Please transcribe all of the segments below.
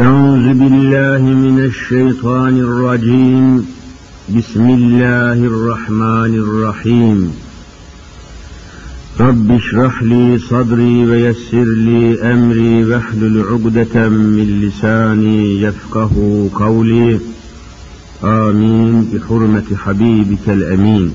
أعوذ بالله من الشيطان الرجيم. بسم الله الرحمن الرحيم. رب اشرح لي صدري ويسر لي أمري واحلل عقدة من لساني يفقه قولي. آمين. بحرمة حبيبك الأمين.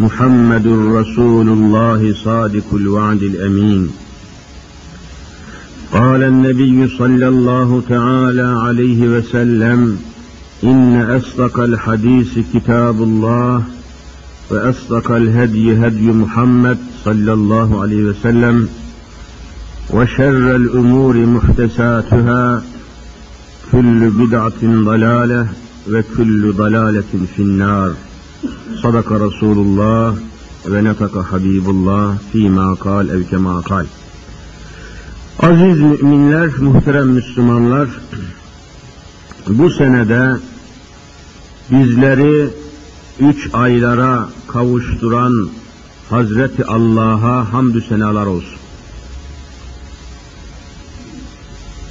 محمد رسول الله صادق الوعد الأمين. قال النبي صلى الله تعالى عليه وسلم إن أصدق الحديث كتاب الله وأصدق الهدي هدي محمد صلى الله عليه وسلم وشر الأمور محدثاتها كل بدعة ضلالة وكل ضلالة في النار. Sadaka Resulullah ve netaka Habibullah fîmâ kal ev kemâ kal. Aziz müminler, muhterem Müslümanlar, bu senede bizleri üç aylara kavuşturan Hazreti Allah'a hamdü senalar olsun.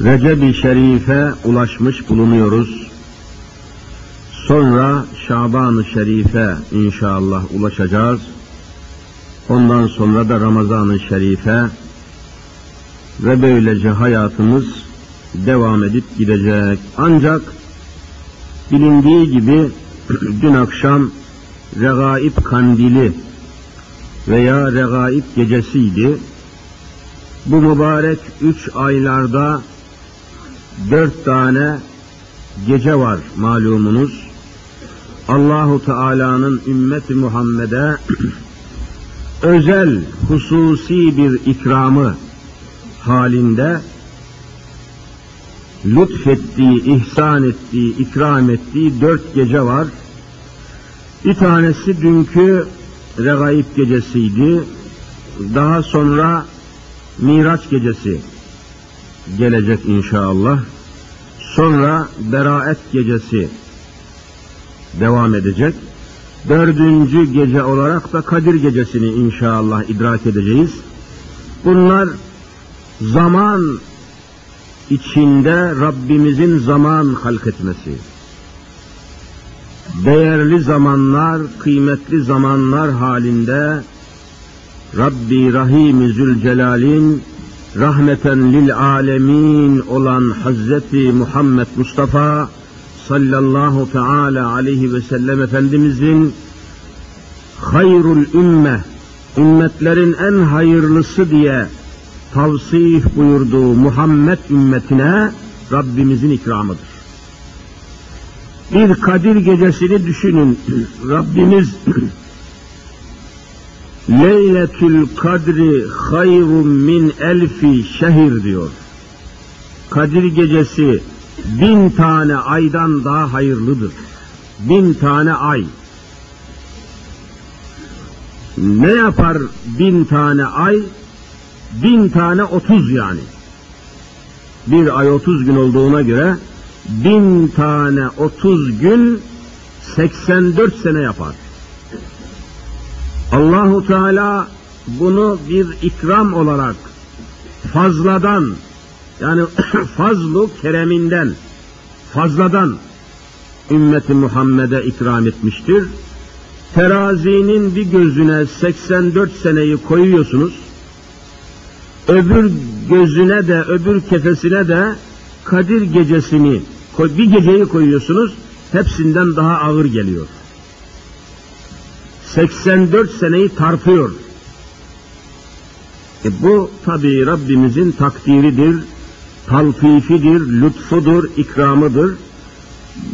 Recep-i Şerif'e ulaşmış bulunuyoruz. Sonra Şaban-ı Şerif'e inşallah ulaşacağız. Ondan sonra da Ramazan-ı Şerif'e ve böylece hayatımız devam edip gidecek. Ancak bilindiği gibi dün akşam Regaib Kandili veya Regaib Gecesiydi. Bu mübarek üç aylarda dört tane gece var malumunuz. Allahu Teala'nın ümmeti Muhammed'e özel, hususi bir ikramı halinde lütfettiği, ihsan ettiği, ikram ettiği dört gece var. Bir tanesi dünkü Regaib gecesiydi. Daha sonra Miraç gecesi gelecek inşallah. Sonra Beraet gecesi devam edecek. Dördüncü gece olarak da Kadir gecesini inşallah idrak edeceğiz. Bunlar zaman içinde Rabbimizin zaman halk etmesi. Değerli zamanlar, kıymetli zamanlar halinde Rabbi Rahim Zülcelal'in rahmeten lil alemin olan Hazreti Muhammed Mustafa sallallahu teala aleyhi ve sellem Efendimizin hayrul ümme, ümmetlerin en hayırlısı diye tavsif buyurduğu Muhammed ümmetine Rabbimizin ikramıdır. Bir Kadir gecesini düşünün. Rabbimiz Leyletül kadri hayrun min elfi şehir diyor. Kadir gecesi bin tane aydan daha hayırlıdır. Bin tane ay. Ne yapar bin tane ay? Bin tane otuz yani. Bir ay otuz gün olduğuna göre bin tane otuz gün 84 sene yapar. Allahu Teala bunu bir ikram olarak fazladan yani fazlu kereminden fazladan ümmeti Muhammed'e ikram etmiştir. Terazinin bir gözüne 84 seneyi koyuyorsunuz. Öbür gözüne de öbür kefesine de Kadir gecesini bir geceyi koyuyorsunuz. hepsinden daha ağır geliyor. 84 seneyi tartıyor. E bu tabi Rabbimizin takdiridir, taltifidir, lütfudur, ikramıdır.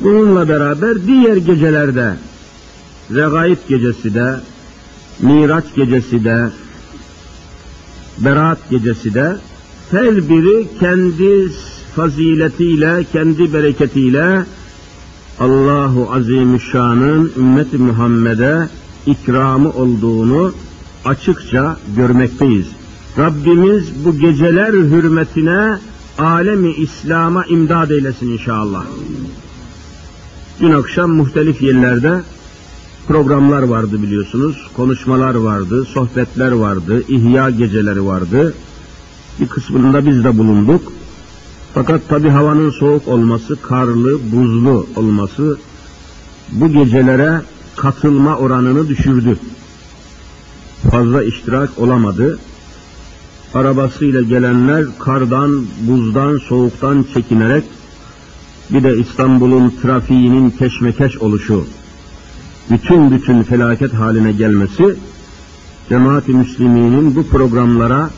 Bununla beraber diğer gecelerde, Regaib gecesi de, Miraç gecesi de, Berat gecesi de, her biri kendi faziletiyle, kendi bereketiyle Allahu Azimüşşan'ın ümmeti Muhammed'e ikramı olduğunu açıkça görmekteyiz. Rabbimiz bu geceler hürmetine alemi İslam'a imdad eylesin inşallah. Dün akşam muhtelif yerlerde programlar vardı biliyorsunuz. Konuşmalar vardı, sohbetler vardı, ihya geceleri vardı. Bir kısmında biz de bulunduk. Fakat tabi havanın soğuk olması, karlı, buzlu olması bu gecelere katılma oranını düşürdü. Fazla iştirak olamadı. Arabasıyla gelenler kardan, buzdan, soğuktan çekinerek bir de İstanbul'un trafiğinin keşmekeş oluşu, bütün bütün felaket haline gelmesi, cemaat-i müsliminin bu programlara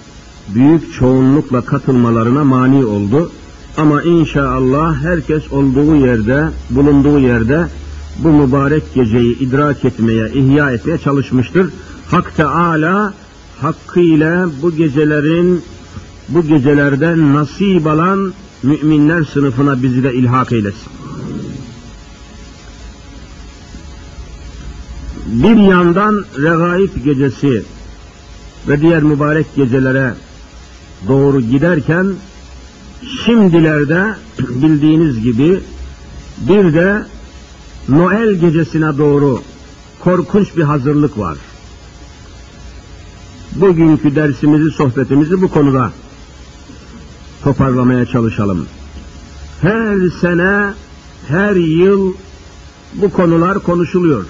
büyük çoğunlukla katılmalarına mani oldu. Ama inşallah herkes olduğu yerde, bulunduğu yerde bu mübarek geceyi idrak etmeye, ihya etmeye çalışmıştır. Hak Teala hakkıyla bu gecelerin, bu gecelerden nasip alan müminler sınıfına bizi de ilhak eylesin. Bir yandan regaib gecesi ve diğer mübarek gecelere doğru giderken şimdilerde bildiğiniz gibi bir de Noel gecesine doğru korkunç bir hazırlık var. Bugünkü dersimizi, sohbetimizi bu konuda toparlamaya çalışalım. Her sene, her yıl bu konular konuşuluyor.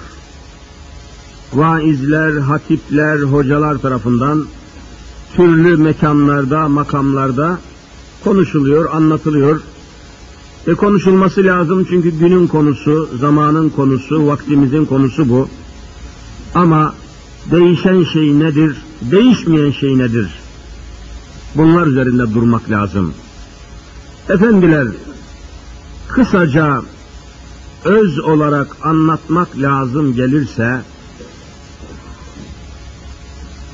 Vaizler, hatipler, hocalar tarafından türlü mekanlarda, makamlarda konuşuluyor, anlatılıyor. E konuşulması lazım çünkü günün konusu, zamanın konusu, vaktimizin konusu bu. Ama değişen şey nedir, değişmeyen şey nedir? Bunlar üzerinde durmak lazım. Efendiler, kısaca öz olarak anlatmak lazım gelirse,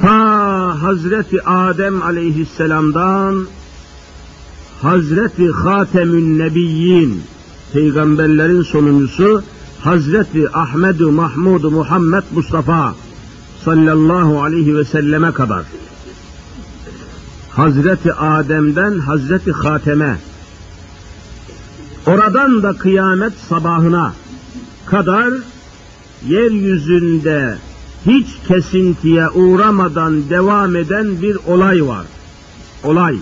ta Hazreti Adem aleyhisselamdan Hazreti Hatemün Nebiyyin peygamberlerin sonuncusu Hazreti Ahmed Mahmud Muhammed Mustafa sallallahu aleyhi ve selleme kadar Hazreti Adem'den Hazreti Hatem'e oradan da kıyamet sabahına kadar yeryüzünde hiç kesintiye uğramadan devam eden bir olay var. Olay.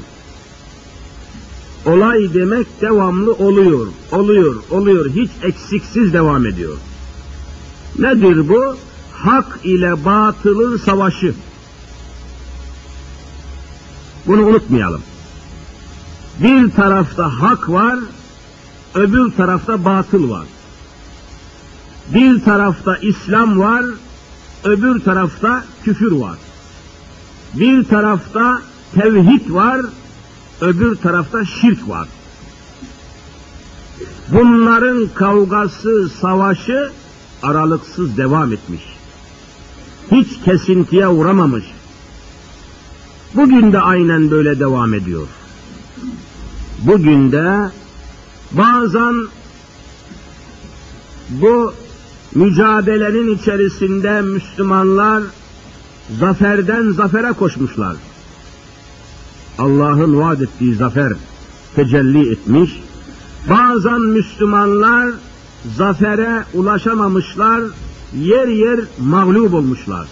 Olay demek devamlı oluyor, oluyor, oluyor, hiç eksiksiz devam ediyor. Nedir bu? Hak ile batılın savaşı. Bunu unutmayalım. Bir tarafta hak var, öbür tarafta batıl var. Bir tarafta İslam var, öbür tarafta küfür var. Bir tarafta tevhid var, öbür tarafta şirk var. Bunların kavgası, savaşı aralıksız devam etmiş. Hiç kesintiye uğramamış. Bugün de aynen böyle devam ediyor. Bugün de bazen bu mücadelenin içerisinde Müslümanlar zaferden zafere koşmuşlar. Allah'ın vaad ettiği zafer tecelli etmiş. Bazen Müslümanlar zafere ulaşamamışlar, yer yer mağlup olmuşlar.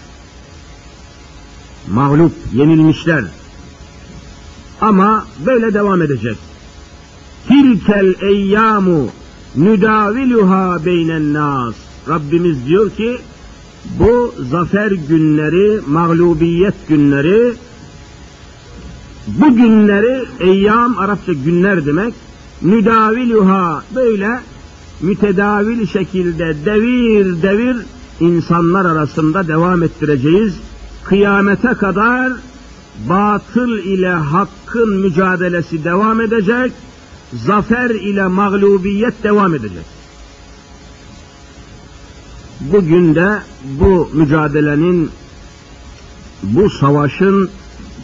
Mağlup, yenilmişler. Ama böyle devam edecek. Tilkel eyyamu nüdaviluha beynen nas. Rabbimiz diyor ki bu zafer günleri, mağlubiyet günleri bu günleri eyyam Arapça günler demek. Müdaviluha böyle mütedavil şekilde devir devir insanlar arasında devam ettireceğiz. Kıyamete kadar batıl ile hakkın mücadelesi devam edecek, zafer ile mağlubiyet devam edecek. Bugün de bu mücadelenin, bu savaşın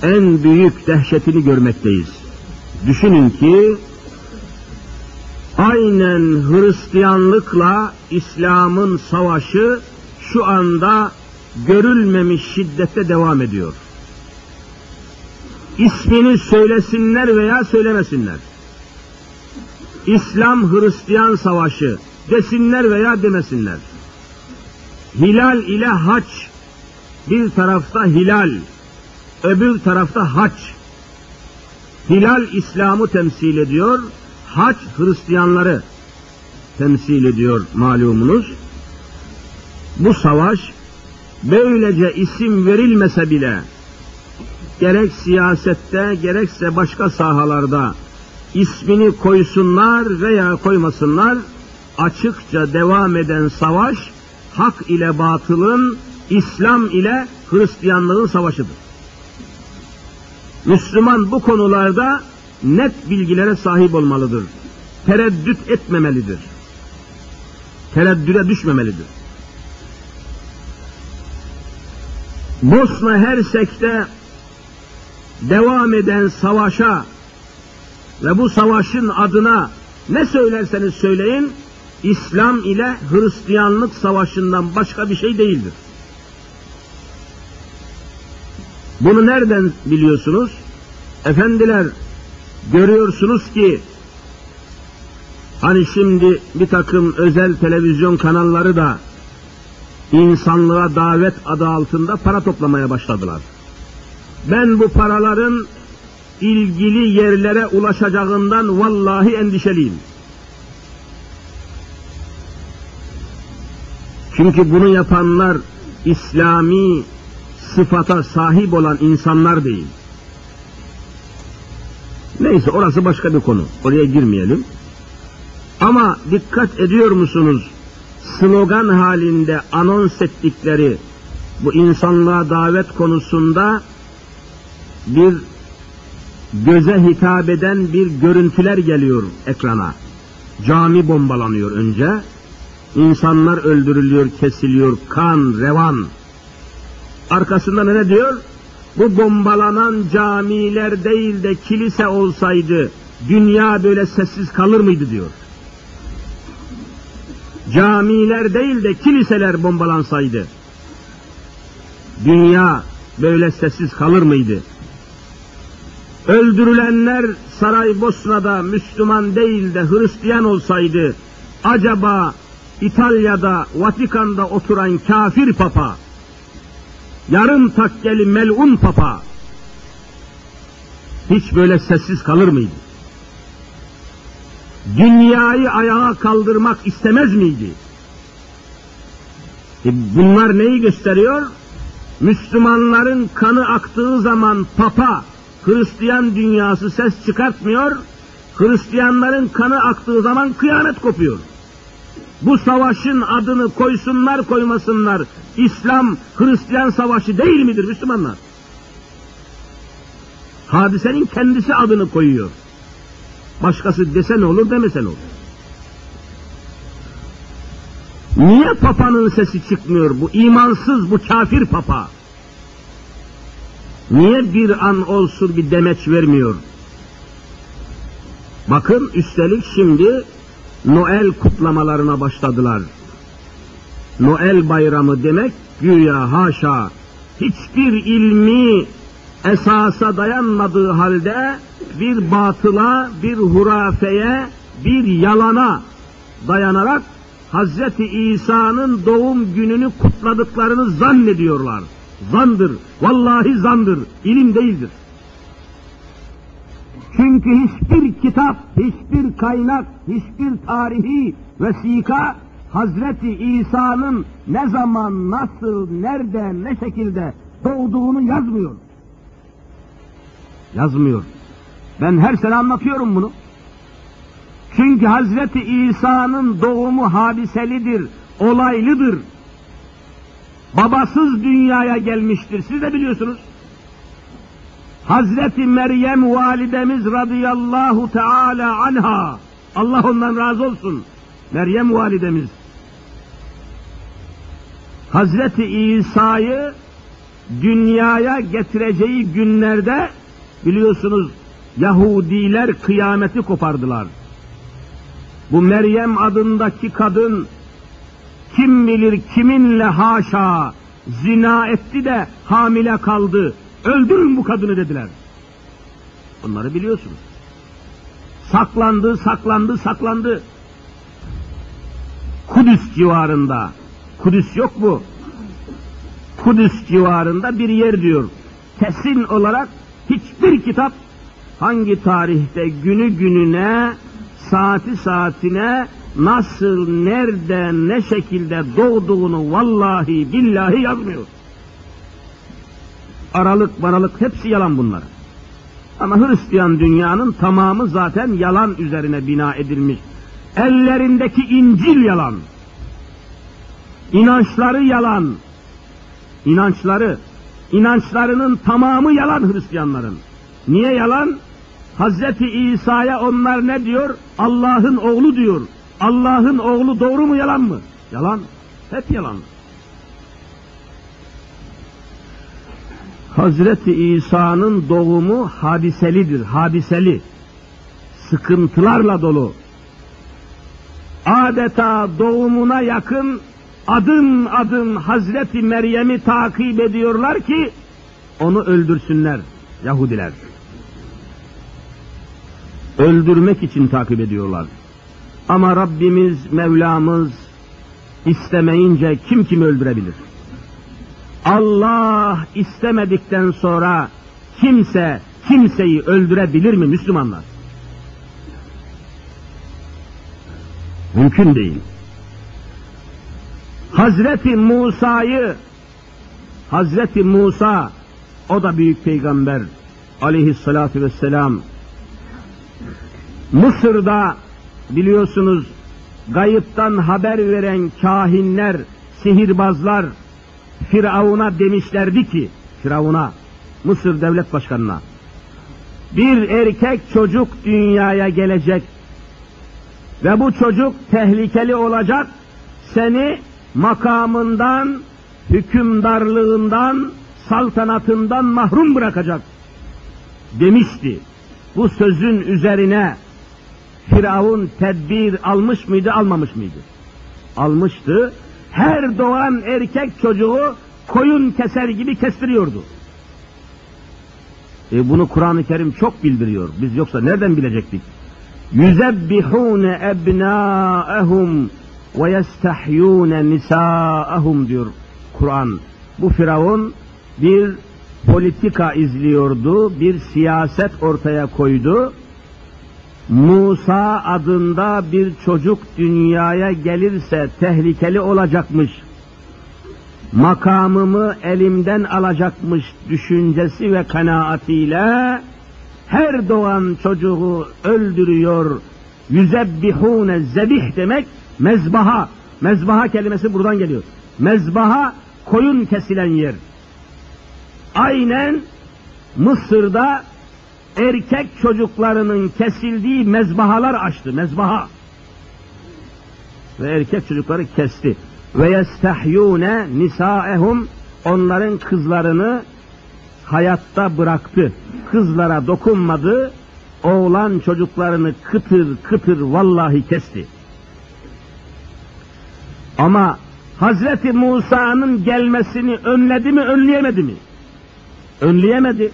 en büyük dehşetini görmekteyiz. Düşünün ki aynen Hristiyanlıkla İslam'ın savaşı şu anda görülmemiş şiddette devam ediyor. İsmini söylesinler veya söylemesinler. İslam Hristiyan savaşı desinler veya demesinler. Hilal ile haç bir tarafta hilal, öbür tarafta haç. Hilal İslam'ı temsil ediyor, haç Hristiyanları temsil ediyor malumunuz. Bu savaş böylece isim verilmese bile gerek siyasette gerekse başka sahalarda ismini koysunlar veya koymasınlar açıkça devam eden savaş hak ile batılın, İslam ile Hristiyanlığın savaşıdır. Müslüman bu konularda net bilgilere sahip olmalıdır. Tereddüt etmemelidir. Tereddüde düşmemelidir. Bosna Hersek'te devam eden savaşa ve bu savaşın adına ne söylerseniz söyleyin, İslam ile Hristiyanlık savaşından başka bir şey değildir. Bunu nereden biliyorsunuz? Efendiler görüyorsunuz ki hani şimdi bir takım özel televizyon kanalları da insanlığa davet adı altında para toplamaya başladılar. Ben bu paraların ilgili yerlere ulaşacağından vallahi endişeliyim. Çünkü bunu yapanlar İslami sıfata sahip olan insanlar değil. Neyse orası başka bir konu. Oraya girmeyelim. Ama dikkat ediyor musunuz? Slogan halinde anons ettikleri bu insanlığa davet konusunda bir göze hitap eden bir görüntüler geliyor ekrana. Cami bombalanıyor önce. İnsanlar öldürülüyor, kesiliyor, kan, revan. Arkasında ne diyor? Bu bombalanan camiler değil de kilise olsaydı dünya böyle sessiz kalır mıydı diyor. Camiler değil de kiliseler bombalansaydı dünya böyle sessiz kalır mıydı? Öldürülenler Saraybosna'da Müslüman değil de Hristiyan olsaydı acaba İtalya'da, Vatikan'da oturan kafir papa, yarım takkeli melun papa, hiç böyle sessiz kalır mıydı? Dünyayı ayağa kaldırmak istemez miydi? E bunlar neyi gösteriyor? Müslümanların kanı aktığı zaman papa, Hristiyan dünyası ses çıkartmıyor, Hristiyanların kanı aktığı zaman kıyamet kopuyor bu savaşın adını koysunlar koymasınlar. İslam Hristiyan savaşı değil midir Müslümanlar? Hadisenin kendisi adını koyuyor. Başkası dese ne olur demese ne olur. Niye papanın sesi çıkmıyor bu imansız bu kafir papa? Niye bir an olsun bir demeç vermiyor? Bakın üstelik şimdi Noel kutlamalarına başladılar. Noel bayramı demek güya haşa hiçbir ilmi esasa dayanmadığı halde bir batıla, bir hurafeye, bir yalana dayanarak Hazreti İsa'nın doğum gününü kutladıklarını zannediyorlar. Zandır, vallahi zandır, ilim değildir. Çünkü hiçbir kitap, hiçbir kaynak, hiçbir tarihi vesika Hazreti İsa'nın ne zaman, nasıl, nerede, ne şekilde doğduğunu yazmıyor. Yazmıyor. Ben her sene anlatıyorum bunu. Çünkü Hazreti İsa'nın doğumu hadiselidir, olaylıdır. Babasız dünyaya gelmiştir. Siz de biliyorsunuz. Hazreti Meryem validemiz radıyallahu teala anha, Allah ondan razı olsun. Meryem validemiz. Hazreti İsa'yı dünyaya getireceği günlerde biliyorsunuz Yahudiler kıyameti kopardılar. Bu Meryem adındaki kadın kim bilir kiminle haşa zina etti de hamile kaldı. Öldürün bu kadını dediler. Onları biliyorsunuz. Saklandı, saklandı, saklandı. Kudüs civarında. Kudüs yok bu. Kudüs civarında bir yer diyor. Kesin olarak hiçbir kitap hangi tarihte günü gününe, saati saatine nasıl, nerede, ne şekilde doğduğunu vallahi billahi yazmıyor. Aralık, maralık hepsi yalan bunlar. Ama Hristiyan dünyanın tamamı zaten yalan üzerine bina edilmiş. Ellerindeki İncil yalan. İnançları yalan. İnançları, inançlarının tamamı yalan Hristiyanların. Niye yalan? Hazreti İsa'ya onlar ne diyor? Allah'ın oğlu diyor. Allah'ın oğlu doğru mu yalan mı? Yalan. Hep yalan. Hazreti İsa'nın doğumu hadiselidir, hadiseli. Sıkıntılarla dolu. Adeta doğumuna yakın adım adım Hazreti Meryem'i takip ediyorlar ki onu öldürsünler Yahudiler. Öldürmek için takip ediyorlar. Ama Rabbimiz, Mevlamız istemeyince kim kimi öldürebilir? Allah istemedikten sonra kimse kimseyi öldürebilir mi Müslümanlar? Mümkün değil. Hazreti Musa'yı Hazreti Musa o da büyük peygamber aleyhissalatü vesselam Mısır'da biliyorsunuz gayıptan haber veren kahinler, sihirbazlar Firavun'a demişlerdi ki, Firavun'a, Mısır devlet başkanına, bir erkek çocuk dünyaya gelecek ve bu çocuk tehlikeli olacak, seni makamından, hükümdarlığından, saltanatından mahrum bırakacak demişti. Bu sözün üzerine Firavun tedbir almış mıydı, almamış mıydı? Almıştı. Her doğan erkek çocuğu koyun keser gibi kestiriyordu. E bunu Kur'an-ı Kerim çok bildiriyor. Biz yoksa nereden bilecektik? Yüzebbihune ebnâehum ve yestehyûne nisâehum diyor Kur'an. Bu Firavun bir politika izliyordu, bir siyaset ortaya koydu Musa adında bir çocuk dünyaya gelirse tehlikeli olacakmış, makamımı elimden alacakmış düşüncesi ve kanaatiyle her doğan çocuğu öldürüyor, yüzebbihune zebih demek mezbaha, mezbaha kelimesi buradan geliyor. Mezbaha koyun kesilen yer. Aynen Mısır'da erkek çocuklarının kesildiği mezbahalar açtı, mezbaha. Ve erkek çocukları kesti. Ve yestehyûne nisâehum onların kızlarını hayatta bıraktı. Kızlara dokunmadı, oğlan çocuklarını kıtır kıtır vallahi kesti. Ama Hazreti Musa'nın gelmesini önledi mi, önleyemedi mi? Önleyemedi.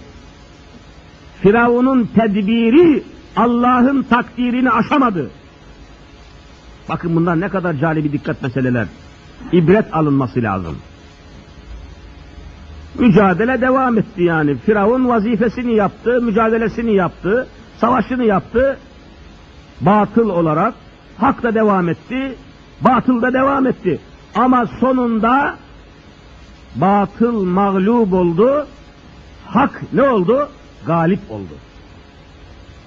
Firavun'un tedbiri Allah'ın takdirini aşamadı. Bakın bunlar ne kadar cali bir dikkat meseleler. İbret alınması lazım. Mücadele devam etti yani. Firavun vazifesini yaptı, mücadelesini yaptı, savaşını yaptı. Batıl olarak hak da devam etti, batıl da devam etti. Ama sonunda batıl mağlup oldu, hak ne oldu? Galip oldu.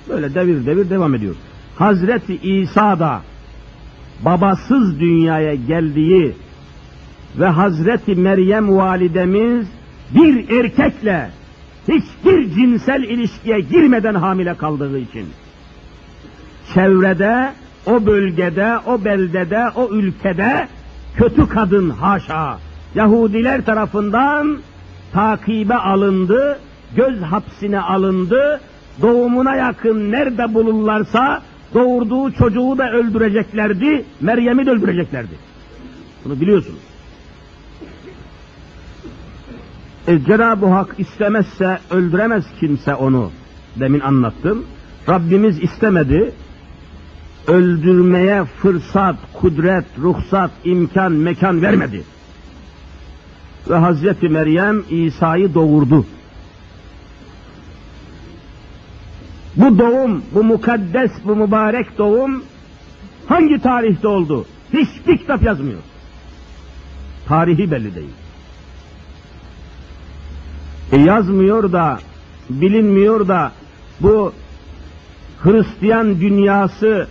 Böyle devir devir devam ediyor. Hazreti İsa da babasız dünyaya geldiği ve Hazreti Meryem validemiz bir erkekle hiçbir cinsel ilişkiye girmeden hamile kaldığı için çevrede, o bölgede, o beldede, o ülkede kötü kadın haşa Yahudiler tarafından takibe alındı, göz hapsine alındı, doğumuna yakın nerede bulurlarsa doğurduğu çocuğu da öldüreceklerdi, Meryem'i de öldüreceklerdi. Bunu biliyorsunuz. E, Cenab-ı Hak istemezse öldüremez kimse onu. Demin anlattım. Rabbimiz istemedi. Öldürmeye fırsat, kudret, ruhsat, imkan, mekan vermedi. Ve Hazreti Meryem İsa'yı doğurdu. Bu doğum, bu mukaddes, bu mübarek doğum hangi tarihte oldu? Hiçbir kitap yazmıyor. Tarihi belli değil. E yazmıyor da, bilinmiyor da bu Hristiyan dünyası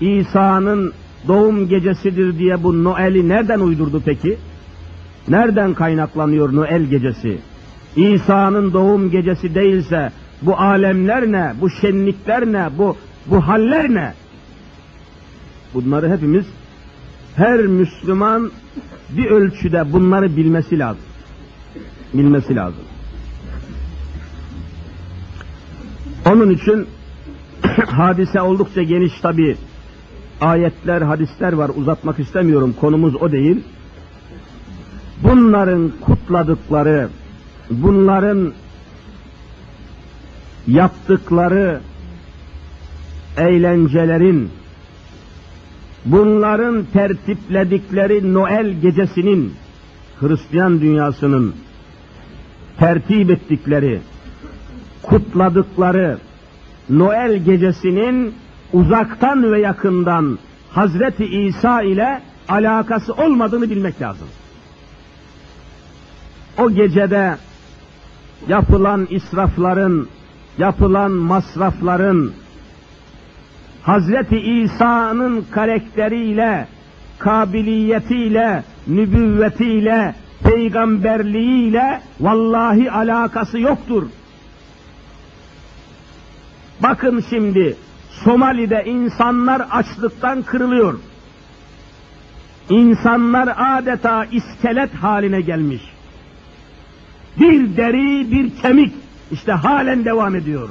İsa'nın doğum gecesidir diye bu Noel'i nereden uydurdu peki? Nereden kaynaklanıyor Noel gecesi? İsa'nın doğum gecesi değilse bu alemler ne? Bu şenlikler ne? Bu bu haller ne? Bunları hepimiz her Müslüman bir ölçüde bunları bilmesi lazım. Bilmesi lazım. Onun için hadise oldukça geniş tabi ayetler, hadisler var uzatmak istemiyorum konumuz o değil. Bunların kutladıkları, bunların yaptıkları eğlencelerin, bunların tertipledikleri Noel gecesinin, Hristiyan dünyasının tertip ettikleri, kutladıkları Noel gecesinin uzaktan ve yakından Hazreti İsa ile alakası olmadığını bilmek lazım. O gecede yapılan israfların, yapılan masrafların Hazreti İsa'nın karakteriyle, kabiliyetiyle, nübüvvetiyle, peygamberliğiyle vallahi alakası yoktur. Bakın şimdi Somali'de insanlar açlıktan kırılıyor. İnsanlar adeta iskelet haline gelmiş. Bir deri, bir kemik işte halen devam ediyor.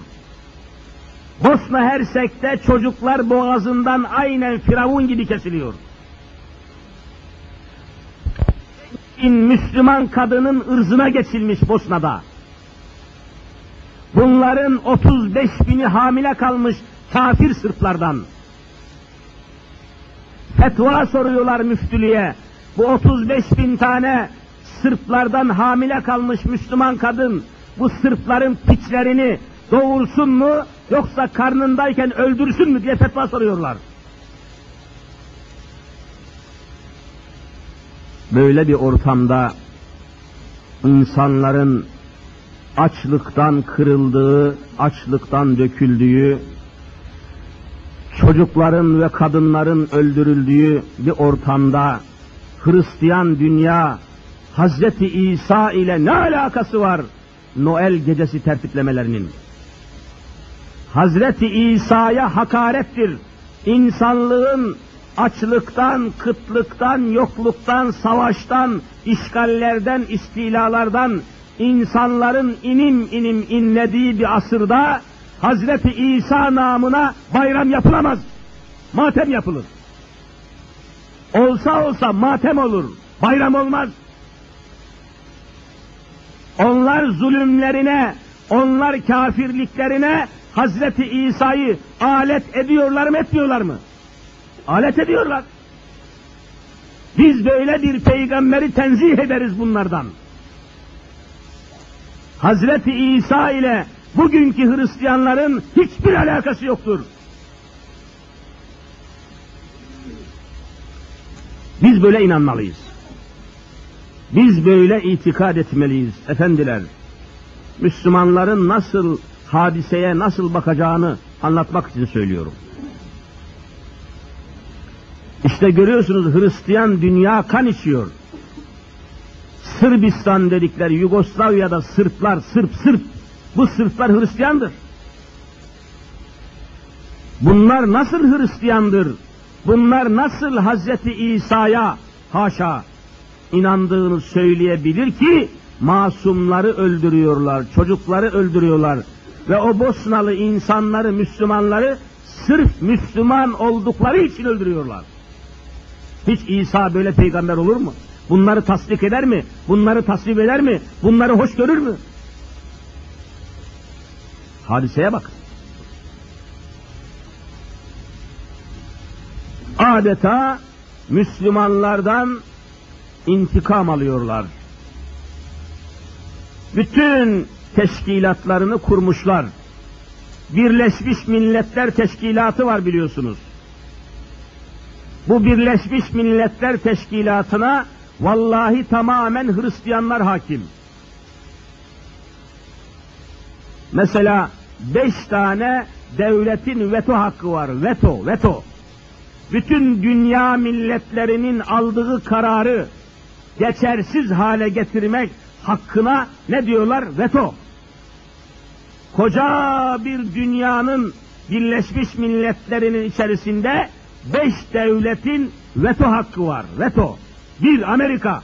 Bosna Hersek'te çocuklar boğazından aynen firavun gibi kesiliyor. Müslüman kadının ırzına geçilmiş Bosna'da. Bunların 35 bini hamile kalmış kafir Sırplardan. Fetva soruyorlar müftülüğe. Bu 35 bin tane Sırplardan hamile kalmış Müslüman kadın bu Sırpların piçlerini doğursun mu yoksa karnındayken öldürsün mü diye fetva soruyorlar. Böyle bir ortamda insanların açlıktan kırıldığı, açlıktan döküldüğü, çocukların ve kadınların öldürüldüğü bir ortamda Hristiyan dünya Hazreti İsa ile ne alakası var Noel gecesi tertiplemelerinin? Hazreti İsa'ya hakarettir. İnsanlığın açlıktan, kıtlıktan, yokluktan, savaştan, işgallerden, istilalardan, insanların inim inim inlediği bir asırda Hazreti İsa namına bayram yapılamaz. Matem yapılır. Olsa olsa matem olur. Bayram olmaz. Onlar zulümlerine, onlar kafirliklerine Hazreti İsa'yı alet ediyorlar mı etmiyorlar mı? Alet ediyorlar. Biz böyle bir peygamberi tenzih ederiz bunlardan. Hazreti İsa ile bugünkü Hristiyanların hiçbir alakası yoktur. Biz böyle inanmalıyız. Biz böyle itikad etmeliyiz efendiler. Müslümanların nasıl hadiseye nasıl bakacağını anlatmak için söylüyorum. İşte görüyorsunuz Hristiyan dünya kan içiyor. Sırbistan dedikleri Yugoslavya'da Sırplar, Sırp, Sırp. Bu Sırplar Hristiyandır. Bunlar nasıl Hristiyandır? Bunlar nasıl Hazreti İsa'ya haşa inandığını söyleyebilir ki masumları öldürüyorlar, çocukları öldürüyorlar ve o Bosnalı insanları, Müslümanları sırf Müslüman oldukları için öldürüyorlar. Hiç İsa böyle peygamber olur mu? Bunları tasdik eder mi? Bunları tasvip eder mi? Bunları hoş görür mü? Hadiseye bak. Adeta Müslümanlardan intikam alıyorlar. Bütün teşkilatlarını kurmuşlar. Birleşmiş Milletler Teşkilatı var biliyorsunuz. Bu Birleşmiş Milletler Teşkilatı'na vallahi tamamen Hristiyanlar hakim. Mesela beş tane devletin veto hakkı var. Veto, veto. Bütün dünya milletlerinin aldığı kararı geçersiz hale getirmek hakkına ne diyorlar? Veto. Koca bir dünyanın Birleşmiş Milletlerinin içerisinde beş devletin veto hakkı var. Veto. Bir Amerika,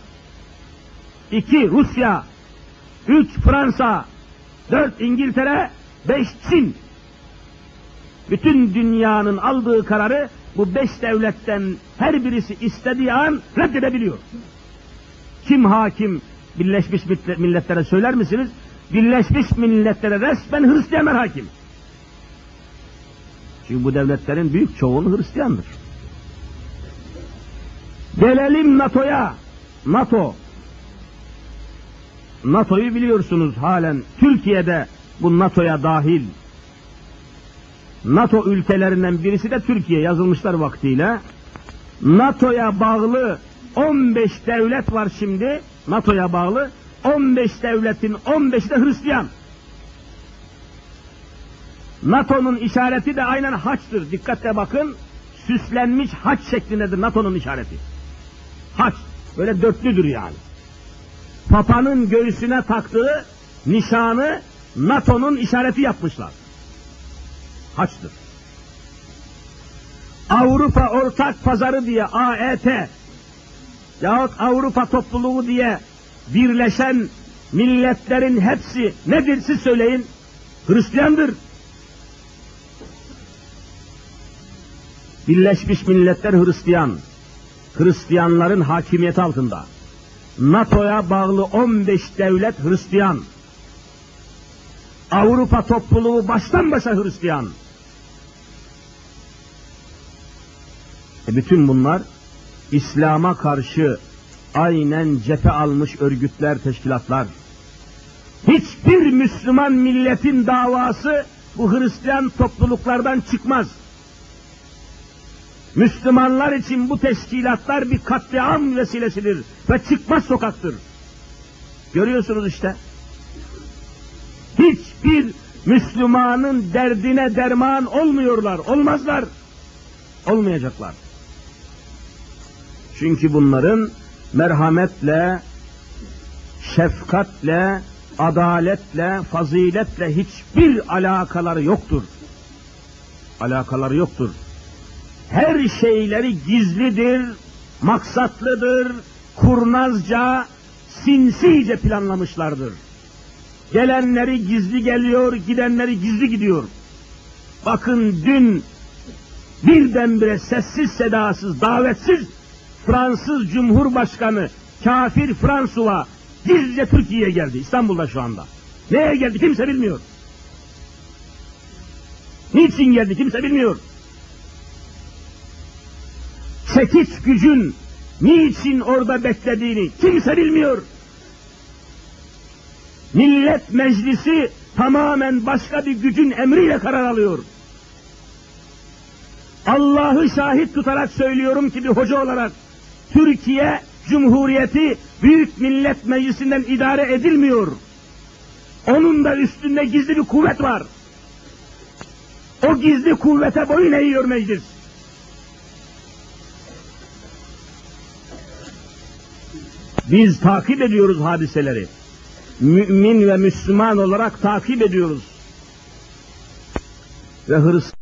iki Rusya, üç Fransa, dört İngiltere, beş Çin. Bütün dünyanın aldığı kararı bu beş devletten her birisi istediği an reddedebiliyor. Kim hakim Birleşmiş Milletler'e söyler misiniz? Birleşmiş Milletler'e resmen Hristiyanlar hakim. Çünkü bu devletlerin büyük çoğunu Hristiyandır. Gelelim NATO'ya. NATO. NATO'yu biliyorsunuz halen Türkiye'de bu NATO'ya dahil. NATO ülkelerinden birisi de Türkiye yazılmışlar vaktiyle. NATO'ya bağlı 15 devlet var şimdi. NATO'ya bağlı 15 devletin 15'i de Hristiyan. NATO'nun işareti de aynen haçtır. Dikkatle bakın. Süslenmiş haç şeklindedir NATO'nun işareti. Haç. Böyle dörtlüdür yani. Papa'nın göğsüne taktığı nişanı NATO'nun işareti yapmışlar. Haçtır. Avrupa Ortak Pazarı diye AET yahut Avrupa Topluluğu diye birleşen milletlerin hepsi nedir siz söyleyin? Hristiyandır. Birleşmiş Milletler Hristiyan. Hristiyanların hakimiyeti altında. NATO'ya bağlı 15 devlet Hristiyan. Avrupa topluluğu baştan başa Hristiyan. E bütün bunlar İslam'a karşı aynen cephe almış örgütler, teşkilatlar. Hiçbir Müslüman milletin davası bu Hristiyan topluluklardan çıkmaz. Müslümanlar için bu teşkilatlar bir katliam vesilesidir ve çıkmaz sokaktır. Görüyorsunuz işte. Hiçbir Müslümanın derdine derman olmuyorlar, olmazlar. Olmayacaklar. Çünkü bunların merhametle, şefkatle, adaletle, faziletle hiçbir alakaları yoktur. Alakaları yoktur. Her şeyleri gizlidir, maksatlıdır, kurnazca, sinsice planlamışlardır. Gelenleri gizli geliyor, gidenleri gizli gidiyor. Bakın dün birdenbire sessiz sedasız, davetsiz Fransız Cumhurbaşkanı kafir Fransua gizlice Türkiye'ye geldi. İstanbul'da şu anda. Neye geldi kimse bilmiyor. Niçin geldi kimse bilmiyor. Çekiç gücün niçin orada beklediğini kimse bilmiyor. Millet Meclisi tamamen başka bir gücün emriyle karar alıyor. Allah'ı şahit tutarak söylüyorum ki bir hoca olarak Türkiye Cumhuriyeti Büyük Millet Meclisi'nden idare edilmiyor. Onun da üstünde gizli bir kuvvet var. O gizli kuvvete boyun eğiyor meclis. Biz takip ediyoruz hadiseleri. Mümin ve Müslüman olarak takip ediyoruz. Ve hırs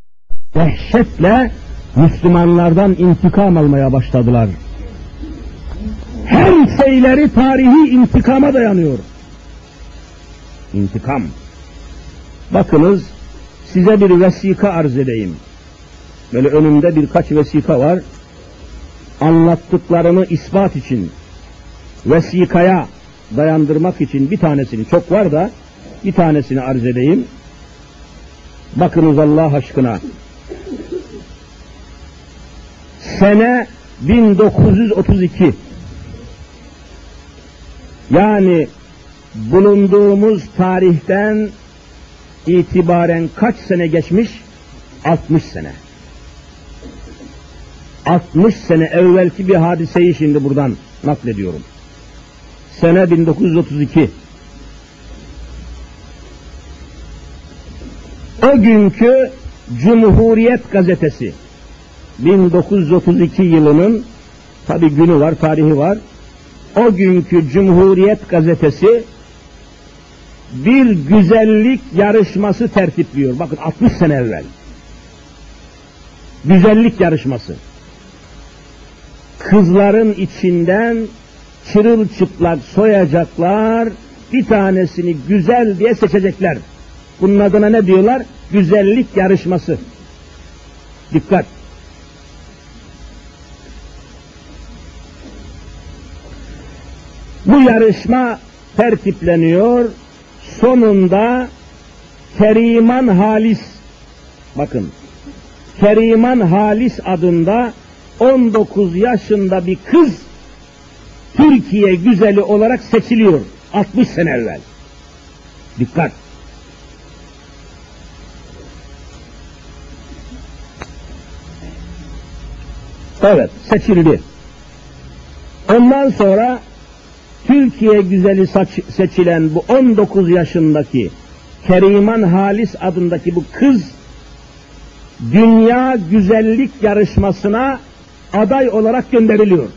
dehşetle Müslümanlardan intikam almaya başladılar. Her şeyleri tarihi intikama dayanıyor. İntikam. Bakınız size bir vesika arz edeyim. Böyle önümde birkaç vesika var. Anlattıklarımı ispat için, vesikaya dayandırmak için bir tanesini, çok var da bir tanesini arz edeyim. Bakınız Allah aşkına. Sene 1932. Yani bulunduğumuz tarihten itibaren kaç sene geçmiş? 60 sene. 60 sene evvelki bir hadiseyi şimdi buradan naklediyorum. Sene 1932. O günkü Cumhuriyet gazetesi 1932 yılının tabi günü var, tarihi var. O günkü Cumhuriyet gazetesi bir güzellik yarışması tertipliyor. Bakın 60 sene evvel. Güzellik yarışması. Kızların içinden çırılçıplak soyacaklar, bir tanesini güzel diye seçecekler. Bunun adına ne diyorlar? Güzellik yarışması. Dikkat! Bu yarışma tertipleniyor. Sonunda Keriman Halis bakın Keriman Halis adında 19 yaşında bir kız Türkiye güzeli olarak seçiliyor 60 sene evvel. Dikkat! Evet, seçildi. Ondan sonra Türkiye güzeli seçilen bu 19 yaşındaki Keriman Halis adındaki bu kız dünya güzellik yarışmasına aday olarak gönderiliyor.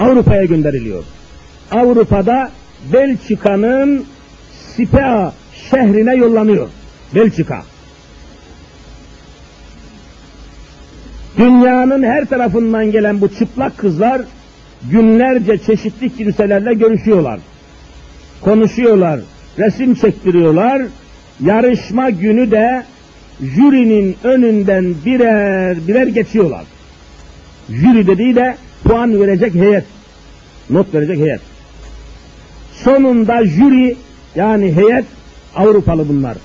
Avrupa'ya gönderiliyor. Avrupa'da Belçika'nın Sipea şehrine yollanıyor. Belçika. Dünyanın her tarafından gelen bu çıplak kızlar günlerce çeşitli kimselerle görüşüyorlar. Konuşuyorlar, resim çektiriyorlar. Yarışma günü de jürinin önünden birer birer geçiyorlar. Jüri dediği de puan verecek heyet. Not verecek heyet. Sonunda jüri yani heyet Avrupalı bunlar.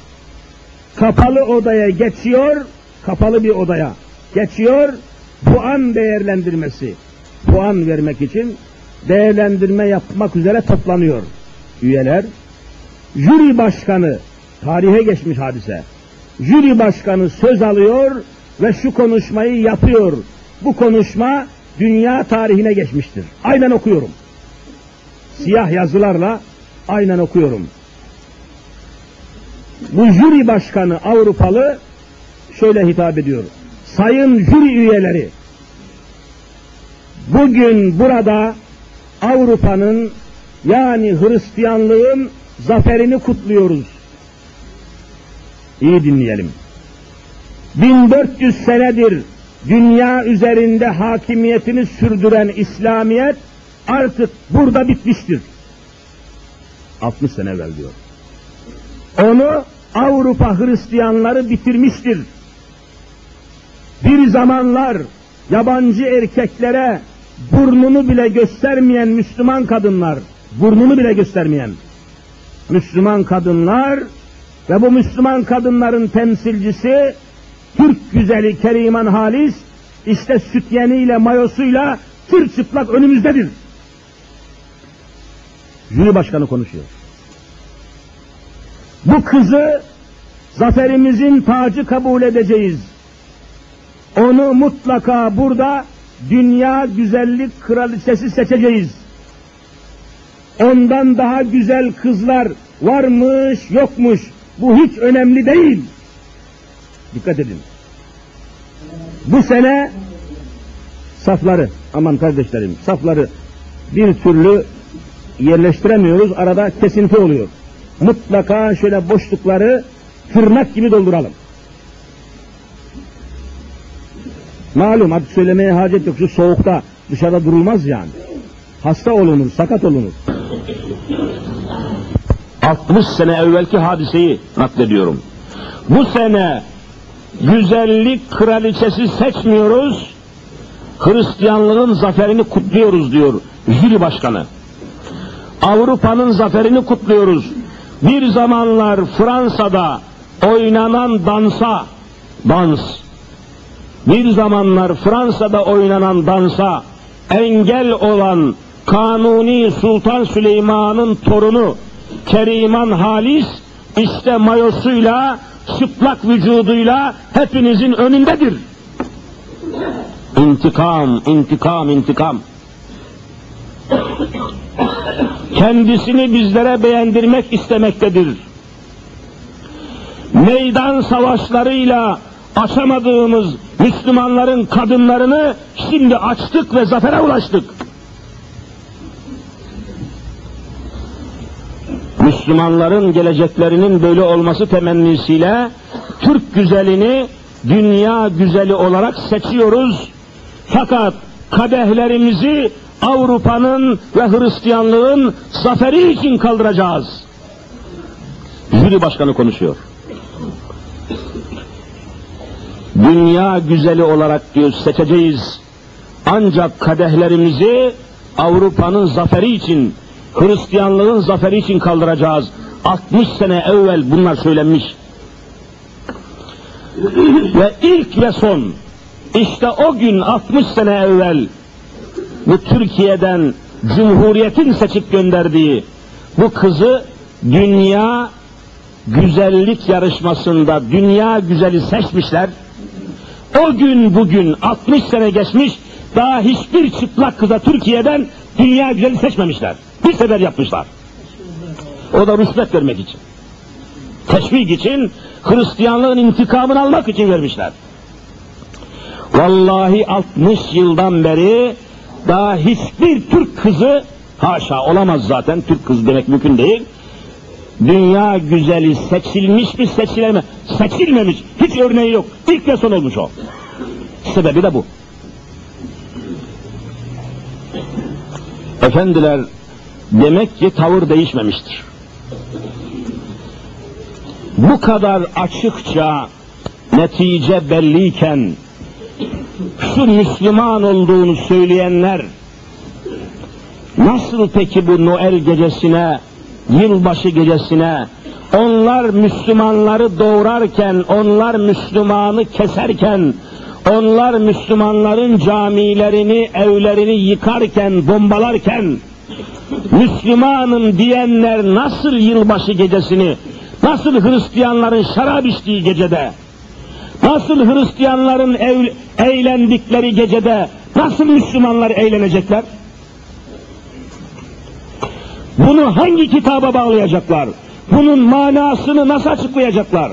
Kapalı odaya geçiyor, kapalı bir odaya geçiyor, puan değerlendirmesi puan vermek için değerlendirme yapmak üzere toplanıyor üyeler. Jüri başkanı, tarihe geçmiş hadise, jüri başkanı söz alıyor ve şu konuşmayı yapıyor. Bu konuşma dünya tarihine geçmiştir. Aynen okuyorum. Siyah yazılarla aynen okuyorum. Bu jüri başkanı Avrupalı şöyle hitap ediyor. Sayın jüri üyeleri, Bugün burada Avrupa'nın yani Hristiyanlığın zaferini kutluyoruz. İyi dinleyelim. 1400 senedir dünya üzerinde hakimiyetini sürdüren İslamiyet artık burada bitmiştir. 60 sene evvel diyor. Onu Avrupa Hristiyanları bitirmiştir. Bir zamanlar yabancı erkeklere burnunu bile göstermeyen Müslüman kadınlar, burnunu bile göstermeyen Müslüman kadınlar ve bu Müslüman kadınların temsilcisi Türk güzeli Keriman Halis işte sütyeniyle mayosuyla çıplak önümüzdedir. Jüri başkanı konuşuyor. Bu kızı zaferimizin tacı kabul edeceğiz. Onu mutlaka burada dünya güzellik kraliçesi seçeceğiz. Ondan daha güzel kızlar varmış yokmuş bu hiç önemli değil. Dikkat edin. Bu sene safları aman kardeşlerim safları bir türlü yerleştiremiyoruz. Arada kesinti oluyor. Mutlaka şöyle boşlukları tırnak gibi dolduralım. Malum artık söylemeye hacet yok. Şu soğukta dışarıda durulmaz yani. Hasta olunur, sakat olunur. 60 sene evvelki hadiseyi naklediyorum. Bu sene güzellik kraliçesi seçmiyoruz, Hristiyanlığın zaferini kutluyoruz diyor jüri başkanı. Avrupa'nın zaferini kutluyoruz. Bir zamanlar Fransa'da oynanan dansa, dans, bir zamanlar Fransa'da oynanan dansa engel olan Kanuni Sultan Süleyman'ın torunu Keriman Halis işte mayosuyla çıplak vücuduyla hepinizin önündedir. İntikam, intikam, intikam. Kendisini bizlere beğendirmek istemektedir. Meydan savaşlarıyla açamadığımız Müslümanların kadınlarını şimdi açtık ve zafere ulaştık. Müslümanların geleceklerinin böyle olması temennisiyle Türk güzelini dünya güzeli olarak seçiyoruz. Fakat kadehlerimizi Avrupa'nın ve Hristiyanlığın zaferi için kaldıracağız. Jüri başkanı konuşuyor. Dünya güzeli olarak diyor seçeceğiz. Ancak kadehlerimizi Avrupa'nın zaferi için, Hristiyanlığın zaferi için kaldıracağız. 60 sene evvel bunlar söylenmiş. ve ilk ve son, işte o gün 60 sene evvel bu Türkiye'den Cumhuriyet'in seçip gönderdiği bu kızı dünya güzellik yarışmasında dünya güzeli seçmişler. O gün bugün 60 sene geçmiş daha hiçbir çıplak kıza Türkiye'den dünya güzeli seçmemişler. Bir sefer yapmışlar. O da rüşvet vermek için. Teşvik için, Hristiyanlığın intikamını almak için vermişler. Vallahi 60 yıldan beri daha hiçbir Türk kızı, haşa olamaz zaten, Türk kızı demek mümkün değil, dünya güzeli seçilmiş mi seçileme seçilmemiş. Hiç örneği yok. İlk ve son olmuş o. Sebebi de bu. Efendiler demek ki tavır değişmemiştir. Bu kadar açıkça netice belliyken şu Müslüman olduğunu söyleyenler nasıl peki bu Noel gecesine yılbaşı gecesine onlar Müslümanları doğurarken, onlar Müslümanı keserken, onlar Müslümanların camilerini, evlerini yıkarken, bombalarken, Müslümanım diyenler nasıl yılbaşı gecesini, nasıl Hristiyanların şarap içtiği gecede, nasıl Hristiyanların ev, eğlendikleri gecede, nasıl Müslümanlar eğlenecekler? Bunu hangi kitaba bağlayacaklar? Bunun manasını nasıl açıklayacaklar?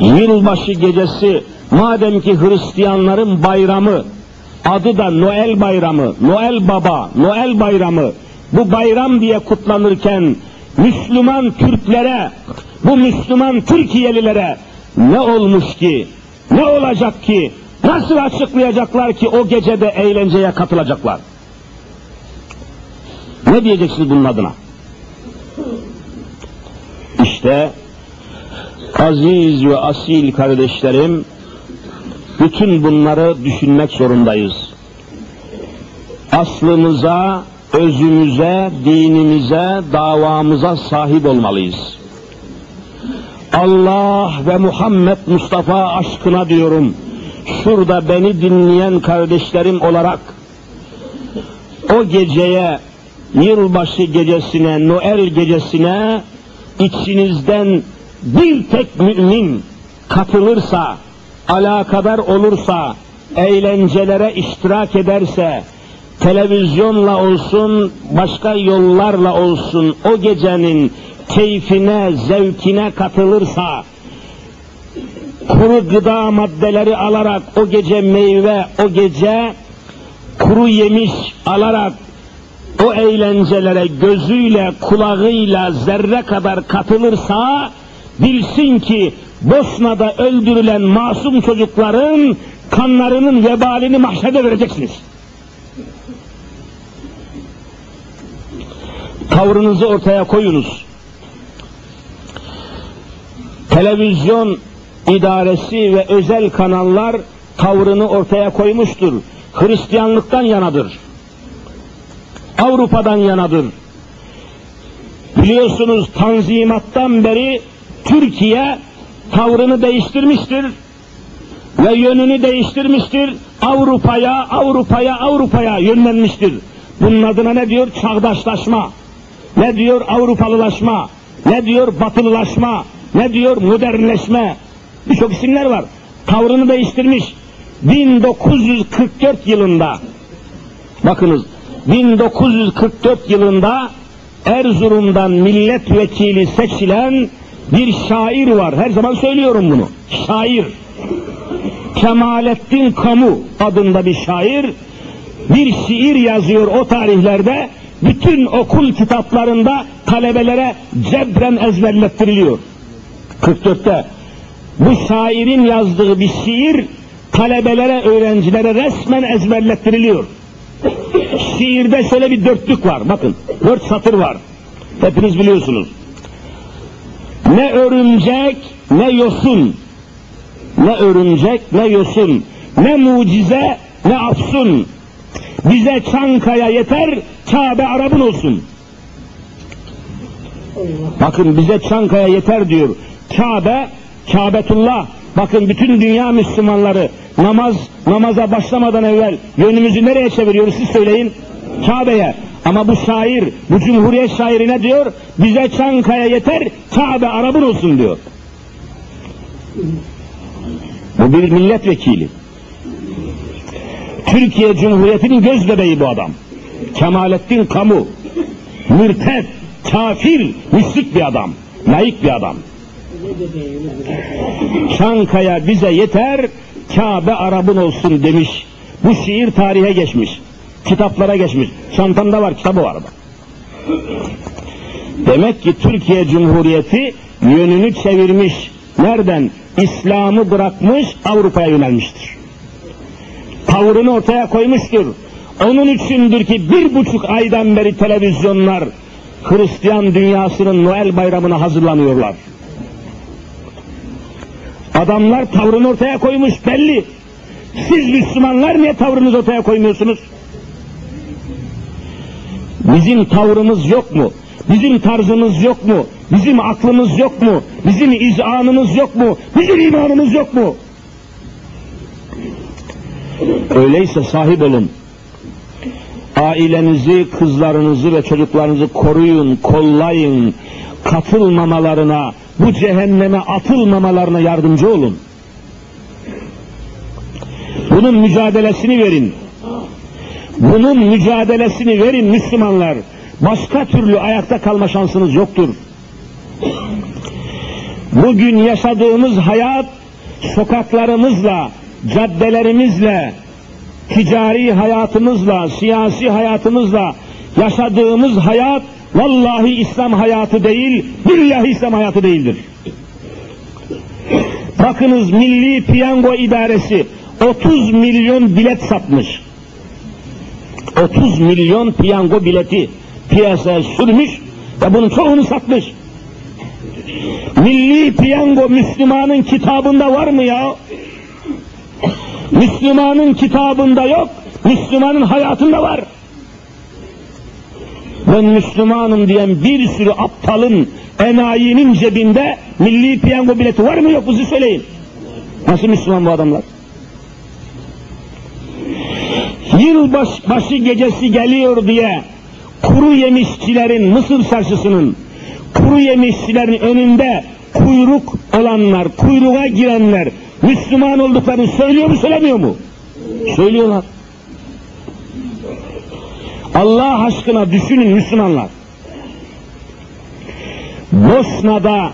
Yılbaşı gecesi madem ki Hristiyanların bayramı adı da Noel bayramı, Noel baba, Noel bayramı bu bayram diye kutlanırken Müslüman Türklere, bu Müslüman Türkiyelilere ne olmuş ki, ne olacak ki, nasıl açıklayacaklar ki o gecede eğlenceye katılacaklar? Ne diyeceksiniz bunun adına? İşte aziz ve asil kardeşlerim, bütün bunları düşünmek zorundayız. Aslımıza, özümüze, dinimize, davamıza sahip olmalıyız. Allah ve Muhammed Mustafa aşkına diyorum, şurada beni dinleyen kardeşlerim olarak, o geceye yılbaşı gecesine, Noel gecesine içinizden bir tek mümin katılırsa, alakadar olursa, eğlencelere iştirak ederse, televizyonla olsun, başka yollarla olsun o gecenin keyfine, zevkine katılırsa, kuru gıda maddeleri alarak o gece meyve, o gece kuru yemiş alarak o eğlencelere gözüyle, kulağıyla zerre kadar katılırsa bilsin ki Bosna'da öldürülen masum çocukların kanlarının vebalini mahşede vereceksiniz. Tavrınızı ortaya koyunuz. Televizyon idaresi ve özel kanallar tavrını ortaya koymuştur. Hristiyanlıktan yanadır. Avrupa'dan yanadır. Biliyorsunuz tanzimattan beri Türkiye tavrını değiştirmiştir ve yönünü değiştirmiştir. Avrupa'ya, Avrupa'ya, Avrupa'ya yönlenmiştir. Bunun adına ne diyor? Çağdaşlaşma. Ne diyor? Avrupalılaşma. Ne diyor? Batılılaşma. Ne diyor? Modernleşme. Birçok isimler var. Tavrını değiştirmiş. 1944 yılında bakınız 1944 yılında Erzurum'dan milletvekili seçilen bir şair var. Her zaman söylüyorum bunu. Şair. Kemalettin Kamu adında bir şair bir şiir yazıyor o tarihlerde bütün okul kitaplarında talebelere cebren ezberlettiriliyor. 44'te bu şairin yazdığı bir şiir talebelere, öğrencilere resmen ezberlettiriliyor. Şiirde şöyle bir dörtlük var. Bakın, dört satır var. Hepiniz biliyorsunuz. Ne örümcek, ne yosun. Ne örümcek, ne yosun. Ne mucize, ne afsun. Bize Çankaya yeter, Kabe Arap'ın olsun. Bakın bize Çankaya yeter diyor. Kabe, Kabetullah. Bakın bütün dünya Müslümanları namaz namaza başlamadan evvel yönümüzü nereye çeviriyoruz siz söyleyin? Kabe'ye. Ama bu şair, bu Cumhuriyet şairi ne diyor? Bize Çankaya yeter, Kabe Arap'ın olsun diyor. Bu bir milletvekili. Türkiye Cumhuriyeti'nin göz bebeği bu adam. Kemalettin Kamu. Mürted, kafir, müşrik bir adam. Layık bir adam. Çankaya bize yeter, Kabe Arap'ın olsun demiş. Bu şiir tarihe geçmiş. Kitaplara geçmiş. Çantamda var, kitabı var. Demek ki Türkiye Cumhuriyeti yönünü çevirmiş. Nereden? İslam'ı bırakmış, Avrupa'ya yönelmiştir. Tavrını ortaya koymuştur. Onun içindir ki bir buçuk aydan beri televizyonlar Hristiyan dünyasının Noel bayramına hazırlanıyorlar. Adamlar tavrını ortaya koymuş belli. Siz Müslümanlar niye tavrınızı ortaya koymuyorsunuz? Bizim tavrımız yok mu? Bizim tarzımız yok mu? Bizim aklımız yok mu? Bizim izanımız yok mu? Bizim imanımız yok mu? Öyleyse sahip olun. Ailenizi, kızlarınızı ve çocuklarınızı koruyun, kollayın, katılmamalarına, bu cehenneme atılmamalarına yardımcı olun. Bunun mücadelesini verin. Bunun mücadelesini verin Müslümanlar. Başka türlü ayakta kalma şansınız yoktur. Bugün yaşadığımız hayat sokaklarımızla, caddelerimizle, ticari hayatımızla, siyasi hayatımızla yaşadığımız hayat vallahi İslam hayatı değil, billahi İslam hayatı değildir. Bakınız Milli Piyango İdaresi 30 milyon bilet satmış. 30 milyon piyango bileti piyasaya sürmüş ve bunun çoğunu satmış. Milli piyango Müslümanın kitabında var mı ya? Müslümanın kitabında yok, Müslümanın hayatında var. Ben Müslümanım diyen bir sürü aptalın, enayinin cebinde milli piyango bileti var mı yok mu söyleyin. Nasıl Müslüman bu adamlar? Yılbaş başı gecesi geliyor diye kuru yemişçilerin Mısır çarşısının kuru yemişçilerin önünde kuyruk olanlar, kuyruğa girenler Müslüman olduklarını söylüyor mu söylemiyor mu? Söylüyorlar. Allah aşkına düşünün Müslümanlar. Bosna'da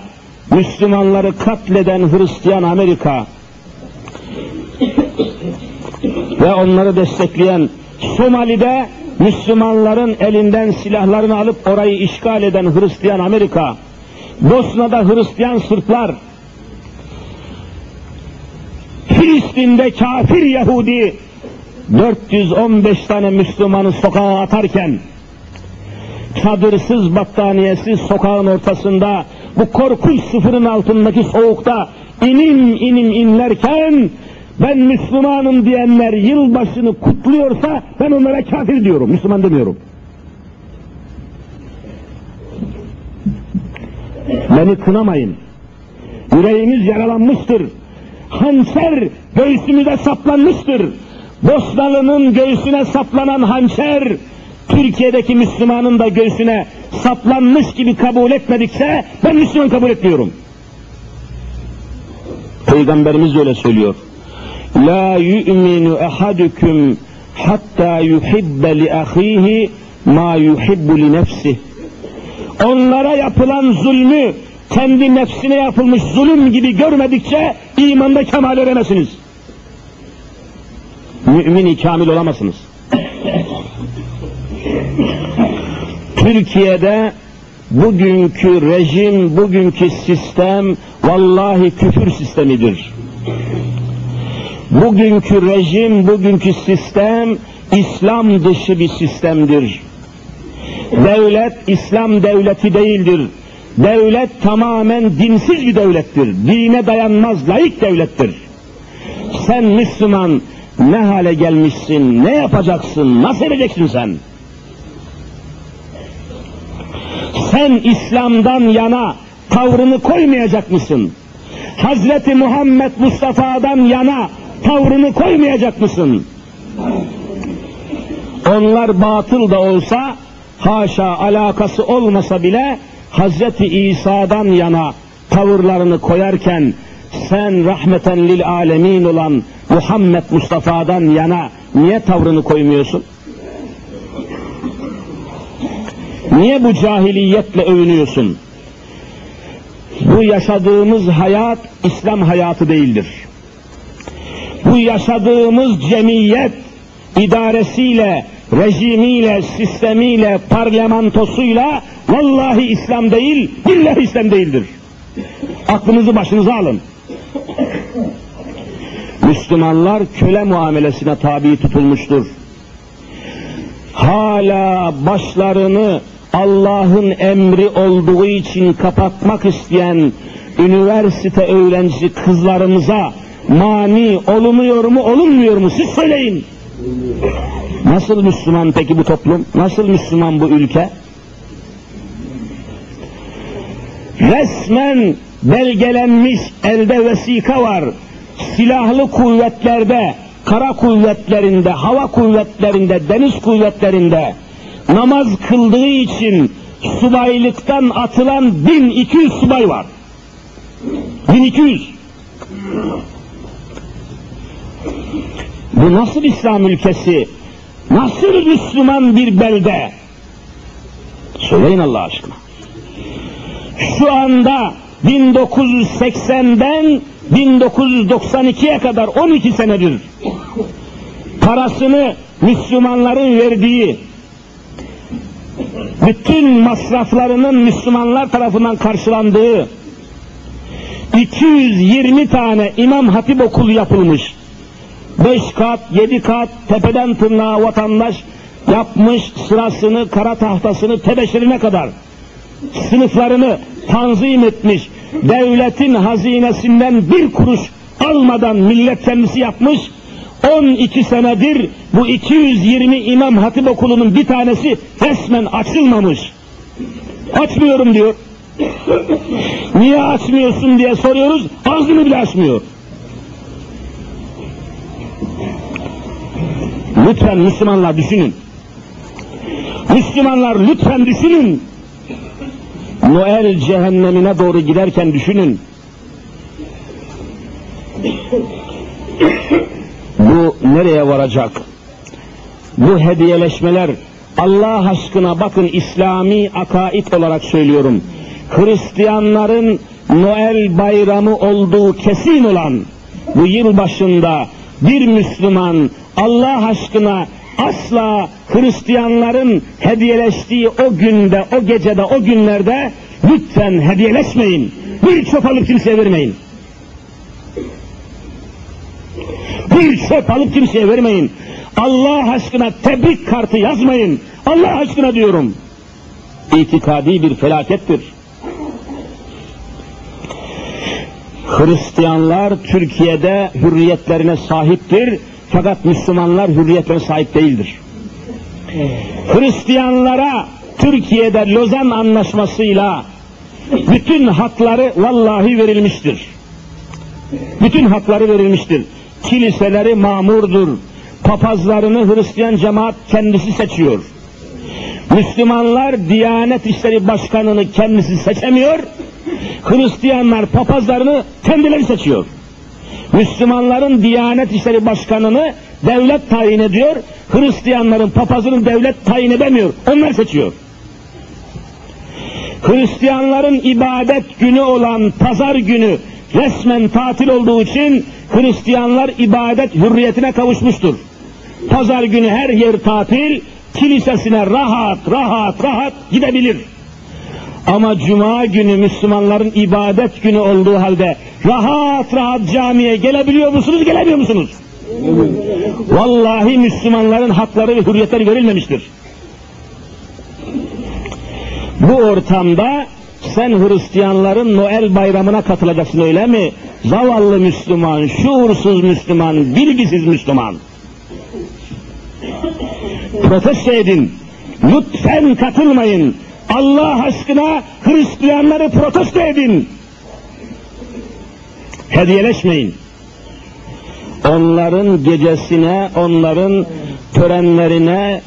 Müslümanları katleden Hristiyan Amerika ve onları destekleyen Somali'de Müslümanların elinden silahlarını alıp orayı işgal eden Hristiyan Amerika, Bosna'da Hristiyan Sırplar, Filistin'de kafir Yahudi 415 tane Müslümanı sokağa atarken çadırsız battaniyesiz sokağın ortasında bu korkunç sıfırın altındaki soğukta inim inim inlerken ben Müslümanım diyenler yılbaşını kutluyorsa ben onlara kafir diyorum, Müslüman demiyorum. Beni kınamayın. Yüreğimiz yaralanmıştır. Hançer göğsümüze saplanmıştır. Bosnalı'nın göğsüne saplanan hançer, Türkiye'deki Müslümanın da göğsüne saplanmış gibi kabul etmedikse ben Müslüman kabul etmiyorum. Peygamberimiz öyle söylüyor. La yu'minu ahadukum hatta yuhibbe li ahihi ma yuhibbu li nefsihi. Onlara yapılan zulmü kendi nefsine yapılmış zulüm gibi görmedikçe imanda kemal eremezsiniz. Mümin-i kamil olamazsınız. Türkiye'de bugünkü rejim, bugünkü sistem vallahi küfür sistemidir. Bugünkü rejim, bugünkü sistem İslam dışı bir sistemdir. Devlet İslam devleti değildir. Devlet tamamen dinsiz bir devlettir. Dine dayanmaz layık devlettir. Sen Müslüman ne hale gelmişsin, ne yapacaksın, nasıl edeceksin sen? Sen İslam'dan yana tavrını koymayacak mısın? Hazreti Muhammed Mustafa'dan yana tavrını koymayacak mısın? Onlar batıl da olsa, haşa alakası olmasa bile Hazreti İsa'dan yana tavırlarını koyarken sen rahmeten lil alemin olan Muhammed Mustafa'dan yana niye tavrını koymuyorsun? Niye bu cahiliyetle övünüyorsun? Bu yaşadığımız hayat İslam hayatı değildir. Bu yaşadığımız cemiyet idaresiyle, rejimiyle, sistemiyle, parlamentosuyla vallahi İslam değil, billahi İslam değildir. Aklınızı başınıza alın. Müslümanlar köle muamelesine tabi tutulmuştur. Hala başlarını Allah'ın emri olduğu için kapatmak isteyen üniversite öğrenci kızlarımıza mani olunuyor mu olunmuyor mu siz söyleyin. Nasıl Müslüman peki bu toplum? Nasıl Müslüman bu ülke? Resmen belgelenmiş elde vesika var. Silahlı kuvvetlerde, kara kuvvetlerinde, hava kuvvetlerinde, deniz kuvvetlerinde namaz kıldığı için subaylıktan atılan 1200 subay var. 1200. Bu nasıl İslam ülkesi? Nasıl Müslüman bir belde? Söyleyin Allah aşkına. Şu anda 1980'den 1992'ye kadar 12 senedir parasını Müslümanların verdiği bütün masraflarının Müslümanlar tarafından karşılandığı 220 tane İmam Hatip okulu yapılmış. 5 kat, 7 kat tepeden tırnağa vatandaş yapmış sırasını, kara tahtasını tebeşirine kadar sınıflarını tanzim etmiş, devletin hazinesinden bir kuruş almadan millet kendisi yapmış, 12 senedir bu 220 İmam Hatip Okulu'nun bir tanesi resmen açılmamış. Açmıyorum diyor. Niye açmıyorsun diye soruyoruz, ağzını bile açmıyor. Lütfen Müslümanlar düşünün. Müslümanlar lütfen düşünün. Noel cehennemine doğru giderken düşünün. Bu nereye varacak? Bu hediyeleşmeler Allah aşkına bakın İslami akaid olarak söylüyorum. Hristiyanların Noel bayramı olduğu kesin olan bu yıl başında bir Müslüman Allah aşkına asla Hristiyanların hediyeleştiği o günde, o gecede, o günlerde lütfen hediyeleşmeyin. Bir çöp alıp kimseye vermeyin. Bir çöp alıp kimseye vermeyin. Allah aşkına tebrik kartı yazmayın. Allah aşkına diyorum. İtikadi bir felakettir. Hristiyanlar Türkiye'de hürriyetlerine sahiptir fakat Müslümanlar hürriyetlerine sahip değildir. Hristiyanlara Türkiye'de Lozan Anlaşması'yla bütün hakları vallahi verilmiştir. Bütün hakları verilmiştir. Kiliseleri mamurdur. Papazlarını Hristiyan cemaat kendisi seçiyor. Müslümanlar Diyanet İşleri Başkanı'nı kendisi seçemiyor. Hristiyanlar papazlarını kendileri seçiyor. Müslümanların Diyanet İşleri Başkanı'nı devlet tayin ediyor. Hristiyanların papazını devlet tayin edemiyor. Onlar seçiyor. Hristiyanların ibadet günü olan pazar günü resmen tatil olduğu için Hristiyanlar ibadet hürriyetine kavuşmuştur. Pazar günü her yer tatil, kilisesine rahat rahat rahat gidebilir. Ama cuma günü Müslümanların ibadet günü olduğu halde rahat rahat camiye gelebiliyor musunuz, gelemiyor musunuz? Vallahi Müslümanların hakları ve hürriyetleri verilmemiştir. Bu ortamda sen Hristiyanların Noel bayramına katılacaksın öyle mi? Zavallı Müslüman, şuursuz Müslüman, bilgisiz Müslüman. Protesto edin. Lütfen katılmayın. Allah aşkına Hristiyanları protesto edin. Hediyeleşmeyin. Onların gecesine, onların törenlerine,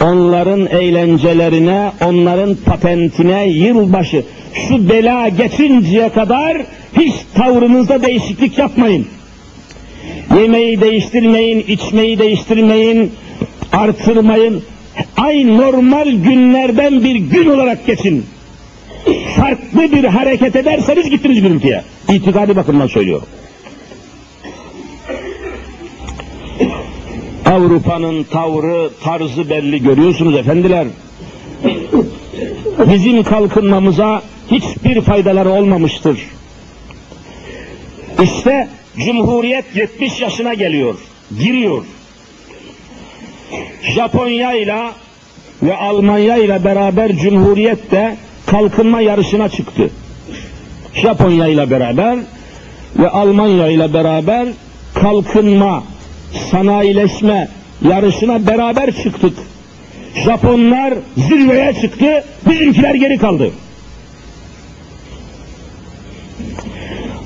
onların eğlencelerine, onların patentine yılbaşı şu bela geçinceye kadar hiç tavrınızda değişiklik yapmayın. Yemeği değiştirmeyin, içmeyi değiştirmeyin, artırmayın. Ay normal günlerden bir gün olarak geçin. Farklı bir hareket ederseniz gittiniz gürültüye. İtikadi bakımdan söylüyorum. Avrupa'nın tavrı, tarzı belli görüyorsunuz efendiler. Bizim kalkınmamıza hiçbir faydaları olmamıştır. İşte Cumhuriyet 70 yaşına geliyor, giriyor. Japonya ile ve Almanya ile beraber Cumhuriyet de kalkınma yarışına çıktı. Japonya ile beraber ve Almanya ile beraber kalkınma, sanayileşme yarışına beraber çıktık. Japonlar zirveye çıktı, bizimkiler geri kaldı.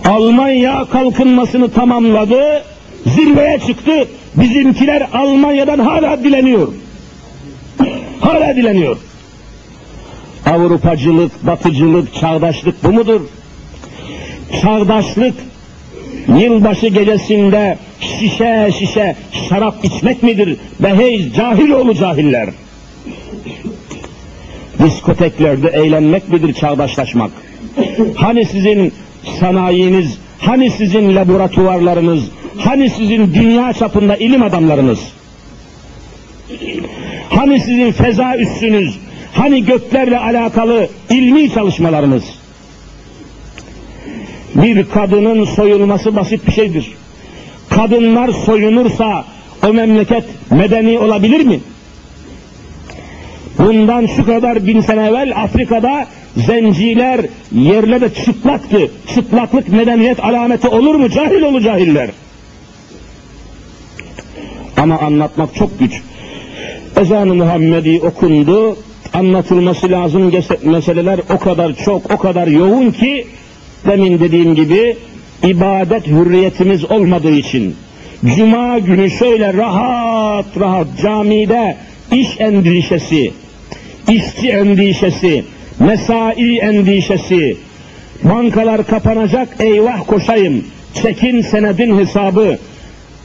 Almanya kalkınmasını tamamladı, zirveye çıktı. Bizimkiler Almanya'dan hala dileniyor. Hala dileniyor. Avrupacılık, batıcılık, çağdaşlık bu mudur? Çağdaşlık yılbaşı gecesinde şişe şişe şarap içmek midir? Be hey cahil oğlu cahiller. Diskoteklerde eğlenmek midir çağdaşlaşmak? Hani sizin sanayiniz, hani sizin laboratuvarlarınız, hani sizin dünya çapında ilim adamlarınız? Hani sizin feza üssünüz, hani göklerle alakalı ilmi çalışmalarınız? Bir kadının soyulması basit bir şeydir. Kadınlar soyunursa o memleket medeni olabilir mi? Bundan şu kadar bin sene evvel Afrika'da zenciler yerlerde çıplaktı. Çıplaklık medeniyet alameti olur mu? Cahil olur cahiller. Ama anlatmak çok güç. Ezan-ı Muhammedi okundu, anlatılması lazım meseleler o kadar çok, o kadar yoğun ki demin dediğim gibi ibadet hürriyetimiz olmadığı için. Cuma günü şöyle rahat rahat camide iş endişesi, işçi endişesi, mesai endişesi, bankalar kapanacak eyvah koşayım, çekin senedin hesabı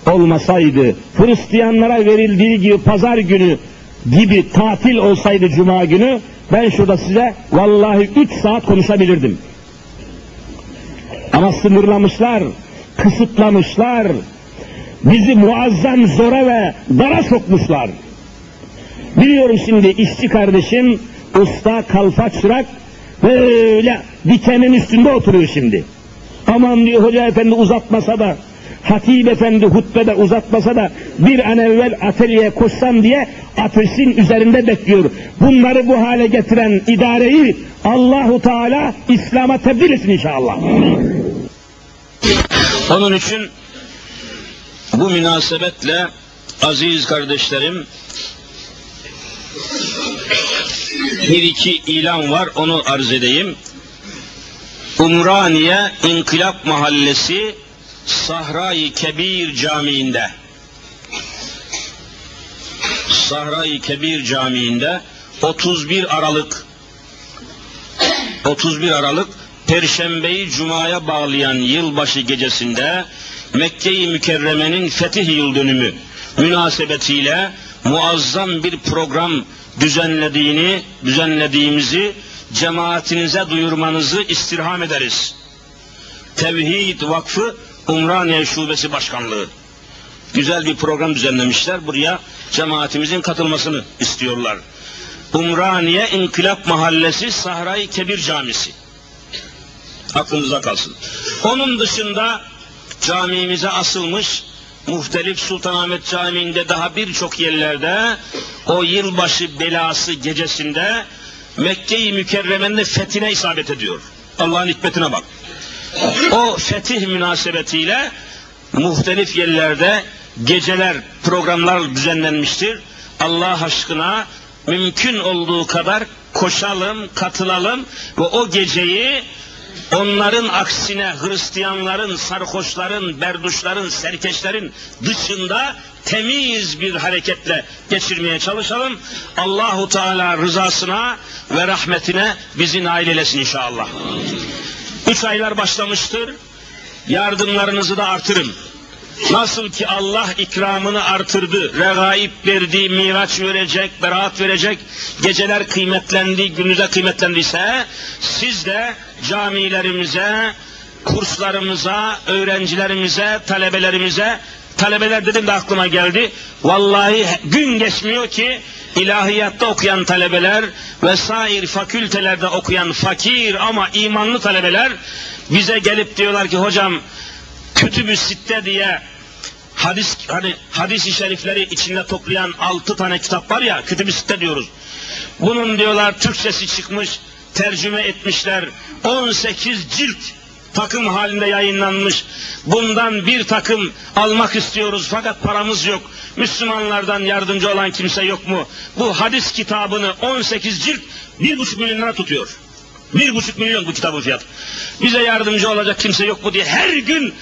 olmasaydı, Hristiyanlara verildiği gibi pazar günü gibi tatil olsaydı cuma günü, ben şurada size vallahi üç saat konuşabilirdim. Ama sınırlamışlar, kısıtlamışlar, bizi muazzam zora ve dara sokmuşlar. Biliyorum şimdi işçi kardeşim, usta, kalfa, çırak böyle dikenin üstünde oturuyor şimdi. Aman diyor hoca efendi uzatmasa da, hatip efendi hutbede uzatmasa da bir an evvel atölyeye koşsam diye ateşin üzerinde bekliyor. Bunları bu hale getiren idareyi Allahu Teala İslam'a tebdil etsin inşallah. Onun için bu münasebetle aziz kardeşlerim bir iki ilan var onu arz edeyim. Umraniye İnkılap Mahallesi Sahra-i Kebir Camii'nde Sahra-i Kebir Camii'nde 31 Aralık 31 Aralık Perşembeyi Cuma'ya bağlayan yılbaşı gecesinde Mekke-i Mükerreme'nin fetih yıl dönümü münasebetiyle muazzam bir program düzenlediğini, düzenlediğimizi cemaatinize duyurmanızı istirham ederiz. Tevhid Vakfı Umraniye Şubesi Başkanlığı. Güzel bir program düzenlemişler. Buraya cemaatimizin katılmasını istiyorlar. Umraniye İnkılap Mahallesi Sahra-i Kebir Camisi. Aklınıza kalsın. Onun dışında camimize asılmış muhtelif Sultanahmet Camii'nde daha birçok yerlerde o yılbaşı belası gecesinde Mekke-i Mükerreme'nin fethine isabet ediyor. Allah'ın hikmetine bak. O fetih münasebetiyle muhtelif yerlerde geceler, programlar düzenlenmiştir. Allah aşkına mümkün olduğu kadar koşalım, katılalım ve o geceyi onların aksine Hristiyanların, sarhoşların, berduşların, serkeşlerin dışında temiz bir hareketle geçirmeye çalışalım. Allahu Teala rızasına ve rahmetine bizi nail eylesin inşallah. Üç aylar başlamıştır. Yardımlarınızı da artırın. Nasıl ki Allah ikramını artırdı, regaib verdi, miraç verecek, beraat verecek, geceler kıymetlendi, günüze kıymetlendiyse, siz de camilerimize, kurslarımıza, öğrencilerimize, talebelerimize, talebeler dedim de aklıma geldi, vallahi gün geçmiyor ki, ilahiyatta okuyan talebeler vesaire fakültelerde okuyan fakir ama imanlı talebeler bize gelip diyorlar ki hocam kütübü sitte diye hadis hani hadis-i şerifleri içinde toplayan altı tane kitap var ya kütübü sitte diyoruz. Bunun diyorlar Türkçesi çıkmış, tercüme etmişler. 18 cilt takım halinde yayınlanmış. Bundan bir takım almak istiyoruz fakat paramız yok. Müslümanlardan yardımcı olan kimse yok mu? Bu hadis kitabını 18 cilt bir buçuk milyon lira tutuyor. Bir buçuk milyon bu kitabın fiyatı. Bize yardımcı olacak kimse yok mu diye her gün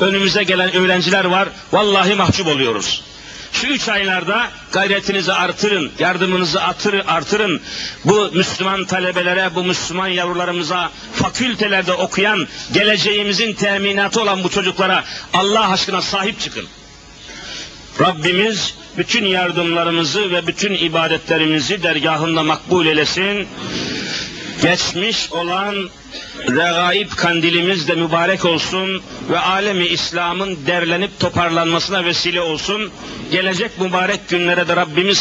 önümüze gelen öğrenciler var. Vallahi mahcup oluyoruz. Şu üç aylarda gayretinizi artırın, yardımınızı artırın, artırın. Bu Müslüman talebelere, bu Müslüman yavrularımıza, fakültelerde okuyan, geleceğimizin teminatı olan bu çocuklara Allah aşkına sahip çıkın. Rabbimiz bütün yardımlarımızı ve bütün ibadetlerimizi dergahında makbul eylesin. Geçmiş olan regaib kandilimiz de mübarek olsun ve alemi İslam'ın derlenip toparlanmasına vesile olsun. Gelecek mübarek günlere de Rabbimiz